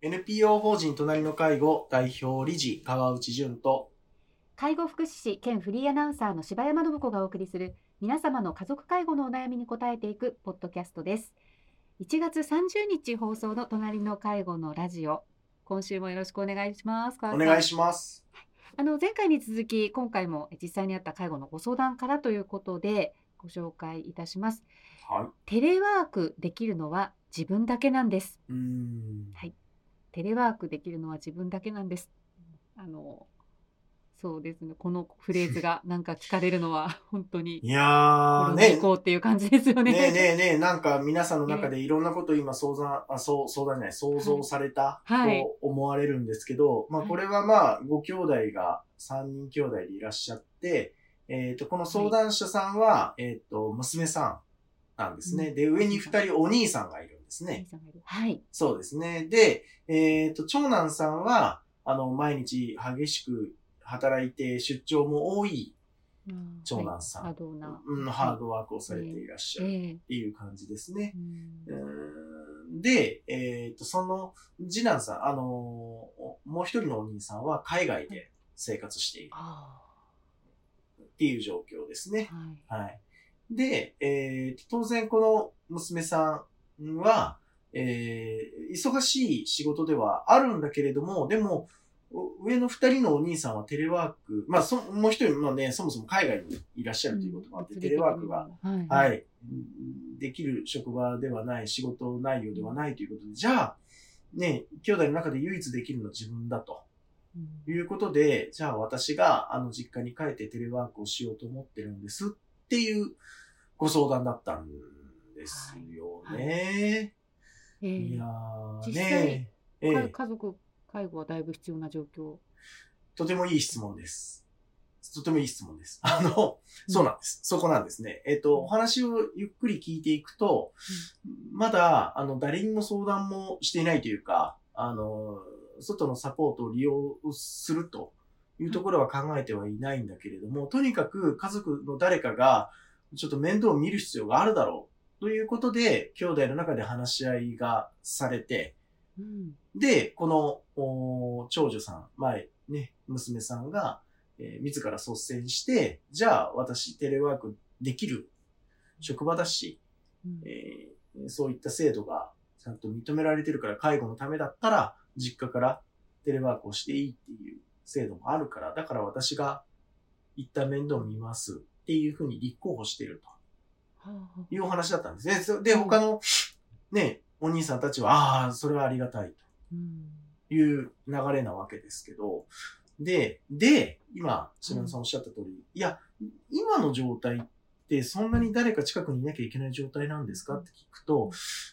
NPO 法人隣の介護代表理事川内淳と。介護福祉士兼フリーアナウンサーの柴山信子がお送りする皆様の家族介護のお悩みに答えていくポッドキャストです。1月30日放送の隣の介護のラジオ。今週もよろしくお願いします。お願いします。あの前回に続き今回も実際にあった介護のご相談からということでご紹介いたします。はい。テレワークできるのは自分だけなんです。うーん。はいテレワークできるのは自分だけなんです。あの、そうですね。このフレーズが なんか聞かれるのは本当に、いやーねこうっていう感じですよね。ねえねえねえ、なんか皆さんの中でいろんなことを今相談、あ、そう、相談じゃない、想像されたはいと思われるんですけど、まあはいこれはまあご兄弟が3人兄弟でいらっしゃって、えっ、と、この相談者さんは、えっ、と、娘さんなんですね。うんで、上に2人お兄さんがいるんですね。はい。そうですね。で、えっ、と、長男さんは、あの、毎日激しく働いて出張も多いうん長男さんはいハードな。うん、ハードワークをされていらっしゃるっええていう感じですね。うんうーんで、えっ、と、その次男さん、あのーもう一人のお兄さんは海外で生活しているあっていう状況ですあ、ね。はい。はい。で、えー当然この娘さんは、えー忙しい仕事ではあるんだけれども、でも、お上の二人のお兄さんはテレワーク、まあ、そもう一人のね、そもそも海外にいらっしゃるということもあって、テレワークが、はい。。はいできる職場ではない、仕事内容ではないということで、じゃあ、ね、兄弟の中で唯一できるのは自分だということで、じゃあ私があの実家に帰ってテレワークをしようと思ってるんですっていうご相談だったんですよね。ええい、やー実際ねえかえ家族介護はだいぶ必要な状況。とてもいい質問です。とてもいい質問です。あの、そうなんです。そこなんですね。えっ、と、お話をゆっくり聞いていくと、まだ、あの、誰にも相談もしていないというか、あの、外のサポートを利用するというところは考えてはいないんだけれども、とにかく家族の誰かが、ちょっと面倒を見る必要があるだろうということで、兄弟の中で話し合いがされて、うん。で、この、お長女さん、前、ね、娘さんが、えー自ら率先して、じゃあ私テレワークできる職場だし、うんえーそういった制度がちゃんと認められてるから、介護のためだったら、実家からテレワークをしていいっていう制度もあるから、だから私が一旦面倒を見ますっていうふうに立候補しているはあというお話だったんですね。そで、他のね、お兄さんたちは、ああ、それはありがたいと。うんいう流れなわけですけど、で、で、今、島田さんおっしゃった通り、いや、今の状態ってそんなに誰か近くにいなきゃいけない状態なんですかって聞くと、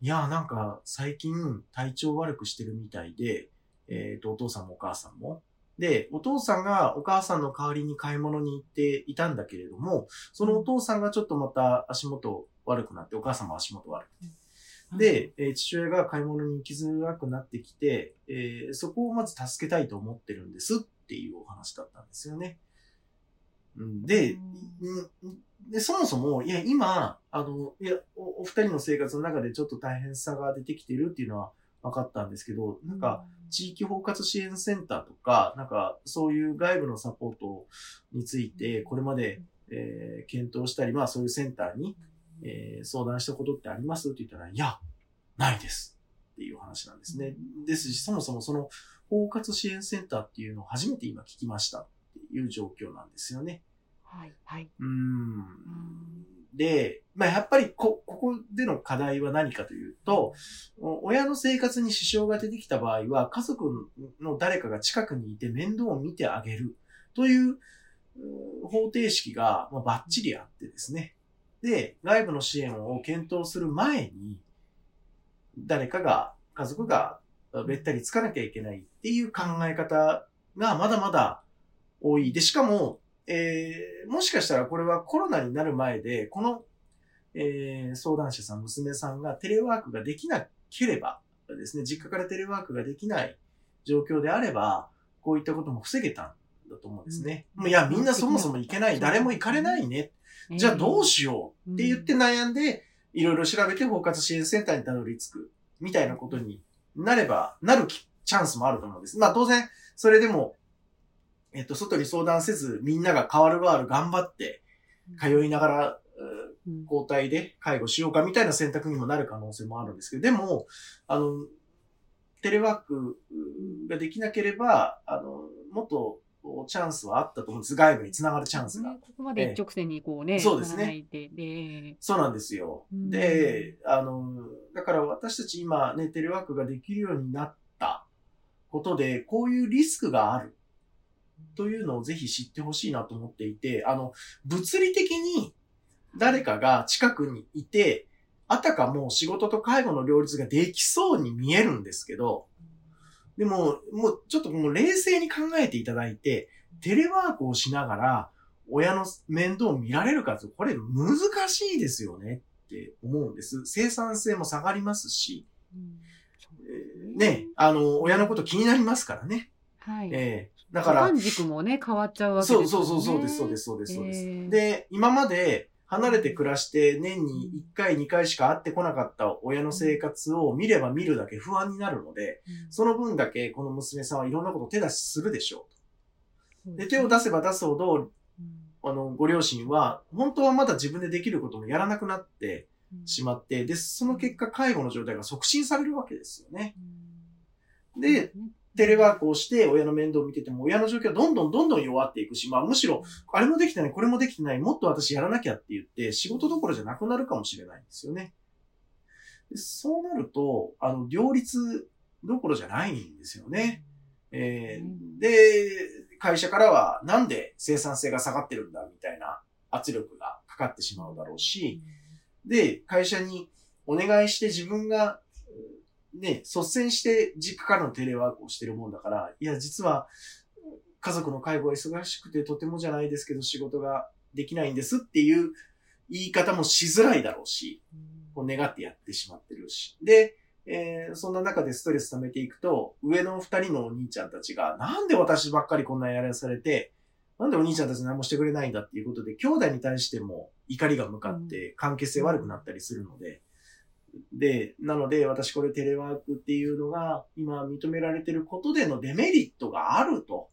いや、なんか最近体調悪くしてるみたいで、えっ、と、お父さんもお母さんも。で、お父さんがお母さんの代わりに買い物に行っていたんだけれども、そのお父さんがちょっとまた足元悪くなって、お母さんも足元悪くて。で、えー父親が買い物に行きづらくなってきて、えーそこをまず助けたいと思ってるんですっていうお話だったんですよね。うんで、うんでそもそも、いや、今、あの、いやお、お二人の生活の中でちょっと大変さが出てきてるっていうのは分かったんですけど、なんか、、地域包括支援センターとか、なんか、そういう外部のサポートについて、これまで、えー検討したり、まあそういうセンターに、えー相談したことってありますって言ったら、いや、ないです。っていう話なんですね。ですし、そもそもその包括支援センターっていうのを初めて今聞きましたっていう状況なんですよね。はい、はい。うーん。で、まあやっぱりこ、ここでの課題は何かというと、親の生活に支障が出てきた場合は、家族の誰かが近くにいて面倒を見てあげるという方程式が、バッチリあってですね。で、外部の支援を検討する前に、誰かが、家族がべったりつかなきゃいけないっていう考え方がまだまだ多い。で、しかも、えーもしかしたらこれはコロナになる前で、この、えー相談者さん、娘さんがテレワークができなければですね、実家からテレワークができない状況であれば、こういったことも防げたんだと思うんですね。うんいや、みんなそもそも行けない、誰も行かれないね。じゃあどうしようって言って悩んで、いろいろ調べて包括支援センターにたどり着く、みたいなことになれば、なるきチャンスもあると思うんです。まあ当然、それでも、えっと、外に相談せず、みんなが変わる変わる頑張って、通いながら、交代で介護しようかみたいな選択にもなる可能性もあるんですけど、でも、あの、テレワークができなければ、あの、もっとチャンスはあったと思うんです。外部につながるチャンスが。ねここまで一直線にこうね、そうですね。ででそうなんですよ。うん。で、あの、だから私たち今ね、テレワークができるようになったことで、こういうリスクがあるというのをぜひ知ってほしいなと思っていて、あの、物理的に誰かが近くにいて、あたかもう仕事と介護の両立ができそうに見えるんですけど、でも、もうちょっともう冷静に考えていただいて、テレワークをしながら、親の面倒を見られるかと、これ難しいですよねって思うんです。生産性も下がりますし、うんえーね、あの、親のこと気になりますからね。はい。ええだから、時間軸もね、変わっちゃうわけですよね。そうそうそうそうです、そうです、そうです、そうです。えーで、今まで離れて暮らして年に1回、2回しか会ってこなかった親の生活を見れば見るだけ不安になるので、うんその分だけこの娘さんはいろんなことを手出しするでしょう。で、手を出せば出すほど、うんあの、ご両親は、本当はまだ自分でできることもやらなくなってうんしまって、で、その結果、介護の状態が促進されるわけですよね。うんで、テレワークをして親の面倒を見てても、親の状況はどんどんどんどん弱っていくし、まあむしろ、あれもできてない、これもできてない、もっと私やらなきゃって言って、仕事どころじゃなくなるかもしれないんですよね。でそうなると、あの、両立どころじゃないんですよね。えーで、会社からはなんで生産性が下がってるんだみたいな圧力がかかってしまうだろうし、で、会社にお願いして自分が、ね、率先して実家からのテレワークをしてるもんだから、いや、実は家族の介護が忙しくてとてもじゃないですけど仕事ができないんですっていう言い方もしづらいだろうし、こう願ってやってしまってるし。で、えーそんな中でストレス溜めていくと、上の二人のお兄ちゃんたちが、なんで私ばっかりこんなやらされて、なんでお兄ちゃんたち何もしてくれないんだっていうことで、兄弟に対しても怒りが向かって関係性悪くなったりするので、で、なので私これテレワークっていうのが今認められてることでのデメリットがあると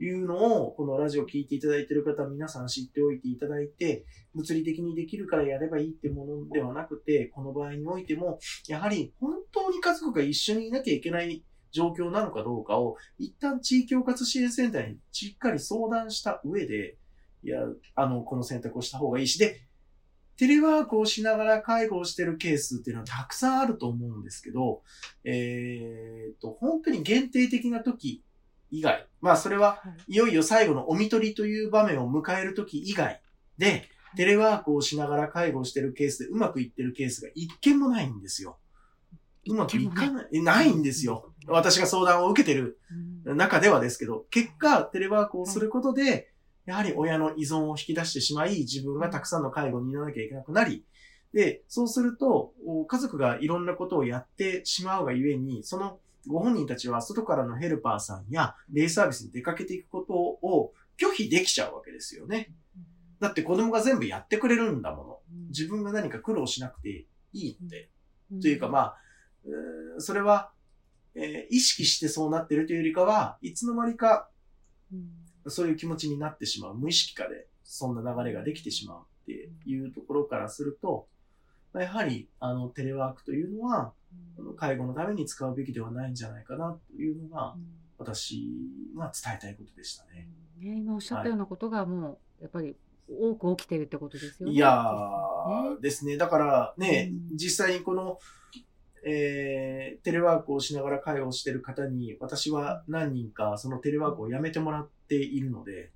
いうのを、このラジオ聞いていただいてる方皆さん知っておいていただいて、物理的にできるからやればいいってものではなくて、この場合においても、やはり本当に家族が一緒にいなきゃいけない状況なのかどうかを、一旦地域包括支援センターにしっかり相談した上で、いや、あの、この選択をした方がいいし、で、テレワークをしながら介護をしてるケースっていうのはたくさんあると思うんですけど、えーっと、本当に限定的な時以外、まあそれははい。いよいよ最後のお見取りという場面を迎える時以外で、テレワークをしながら介護をしてるケースでうまくいってるケースが一件もないんですよ。うまくいかない、ない。んですよ。私が相談を受けてるうん。中ではですけど、結果、テレワークをすることで、やはり親の依存を引き出してしまい、自分がたくさんの介護に担わなきゃいけなくなり、で、そうすると、お家族がいろんなことをやってしまうがゆえに、そのご本人たちは外からのヘルパーさんやデイサービスに出かけていくことを拒否できちゃうわけですよね。だって子供が全部やってくれるんだもの。自分が何か苦労しなくていいって。というかまあ、それは、えー意識してそうなってるというよりかは、いつの間にかうんそういう気持ちになってしまう。無意識化で、そんな流れができてしまうっていうところからすると、やはり、あの、テレワークというのは、介護のために使うべきではないんじゃないかなというのが、私が伝えたいことでしたね。ね、今おっしゃったようなことがもうやっぱり多く起きてるってことですよね。いやねー、ですね。だからね、うん実際にこの、えー、テレワークをしながら介護をしている方に、私は何人かそのテレワークをやめてもらっているので、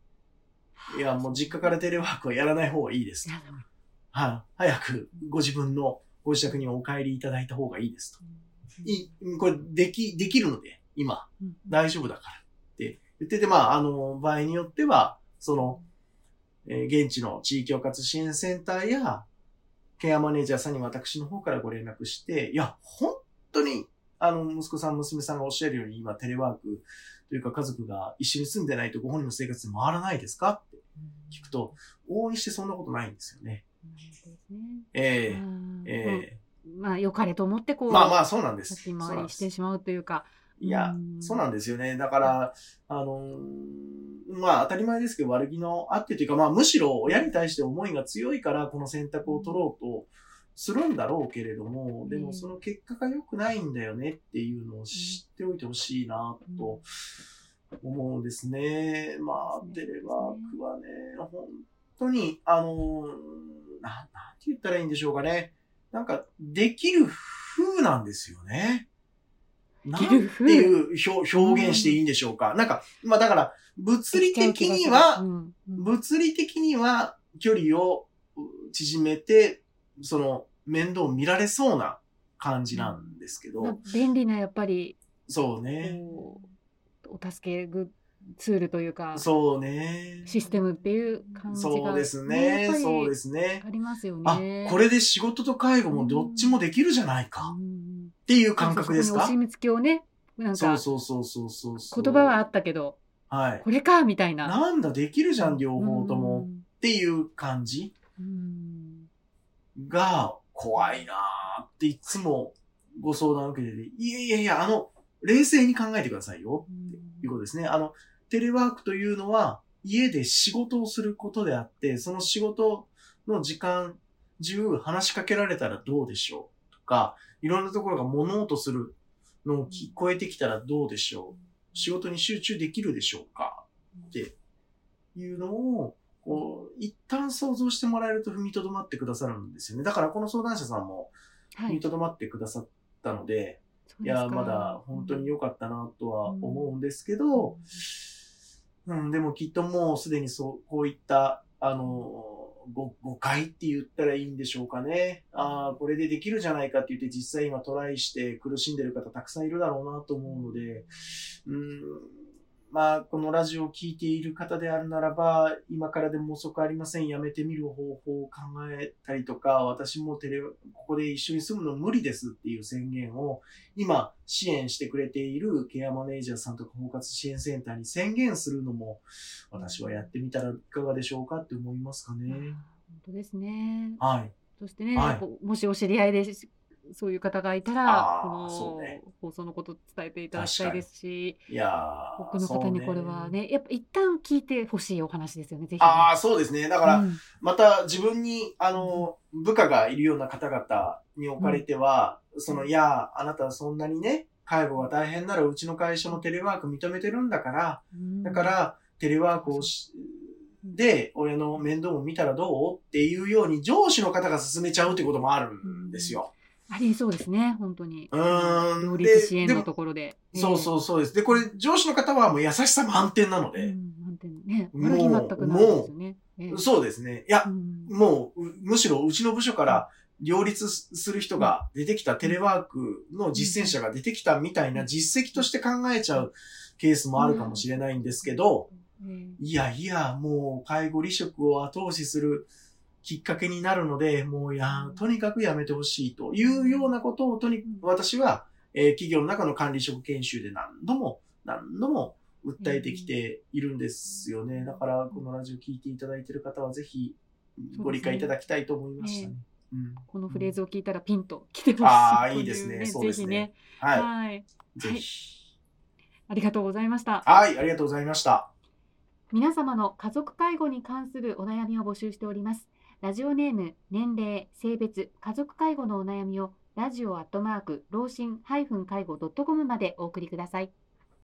いや、もう実家からテレワークはやらない方がいいですと。はい、早くご自分のご自宅にお帰りいただいた方がいいですと。いこれ、でき、できるので、今、うん。大丈夫だからって。言ってて、まあ、あの、場合によっては、その、えー現地の地域包括支援センターや、ケアマネージャーさんに私の方からご連絡して、いや、本当に、あの、息子さん、娘さんがおっしゃるように、今、テレワークというか家族が一緒に住んでないとご本人の生活に回らないですかって聞くと、往々にしてそんなことないんですよね。ええええまあ良かれと思ってこう、まあまあ、そうなんです。先回りしてしまうというか。いや、うんそうなんですよね。だから、あのーまあ当たり前ですけど悪気のあってというか、まあむしろ親に対して思いが強いからこの選択を取ろうとするんだろうけれども、でもその結果が良くないんだよねっていうのを知っておいてほしいなと思うんですね。まあテレワークはね、本当に、あのーな、なんて言ったらいいんでしょうかね。なんか、できる風なんですよね。なんていう表表現していいんでしょうか。なんか、まあだから、物理的には、物理的には距離を縮めて、その面倒を見られそうな感じなんですけど、まあ便利なやっぱりそうね。お助けグツールというかそうね。システムっていう感じが、そうですねそうですね。ありますよあね。、これで仕事と介護もどっちもできるじゃないかうんっていう感覚ですか？お墨付きをねなんかそうそうそうそうそうそう。言葉はあったけどはい。これかみたいな。なんだ、できるじゃん、両方とも。うんっていう感じうんが怖いなーっていつもご相談を受けてて、いやいやいや、あの、冷静に考えてくださいよっていうことですね。あの、テレワークというのは家で仕事をすることであって、その仕事の時間中話しかけられたらどうでしょうとか、いろんなところが物音するのを聞こえてきたらどうでしょう。仕事に集中できるでしょうかっていうのを、こう、一旦想像してもらえると踏みとどまってくださるんですよね。だからこの相談者さんもはい踏みとどまってくださったので、いや、まだ本当に良かったなとは思うんですけど、うん、でもきっともうすでにそう、こういった、あの、ご誤解って言ったらいいんでしょうかね。ああ、これでできるじゃないかって言って実際今トライして苦しんでる方たくさんいるだろうなと思うので、うん、まあ、このラジオを聞いている方であるならば、今からでも遅くありません。やめてみる方法を考えたりとか、私もテレ、ここで一緒に住むの無理ですっていう宣言を、今支援してくれているケアマネージャーさんとか包括支援センターに宣言するのも、私はやってみたらいかがでしょうかって思いますかうんね。本当ですね。はい。そしてね、はいもしお知り合いでそういう方がいたあら、ーこの放送のこと伝えていただきたいですし、いやー多くの方にこれはそうね、やっぱ一旦聞いてほしいお話ですよね、ぜひ、ね。ああ、そうですね。だから、うん。また自分に、あの、部下がいるような方々におかれては、その、いや、あなたはそんなにね、介護が大変ならうちの会社もテレワーク認めてるんだから、うん。だから、テレワークをし、で、親の面倒も見たらどう？っていうように上司の方が進めちゃうってこともあるんですよ。ありそうですね、本当に。うーん両立支援のででもところで。そうそうそうです。で、これ上司の方はもう優しさ満点なのええ。うで、ん、なんていうのね、もう悪気全くないですよね。ええそうですね。いやう、んもう、うむしろうちの部署から両立する人が出てきた、テレワークの実践者が出てきたみたいな実績として考えちゃうケースもあるかもしれないんですけど、ええいやいや、もう介護離職を後押しするきっかけになるので、もうや、とにかくやめてほしいというようなことを、とに、私は、えー企業の中の管理職研修で何度も、何度も訴えてきているんですよね。だから、このラジオ聞いていただいている方は、ぜひ、ご理解いただきたいと思いましたね。うんこのフレーズを聞いたらピンと来てほしいというあーいいですねそうですね。はい。はい。ぜひ。ありがとうございました。はい、ありがとうございました。皆様の家族介護に関するお悩みを募集しております。ラジオネーム、年齢、性別、家族介護のお悩みをラジオアットマーク、老人介護 .com までお送りください。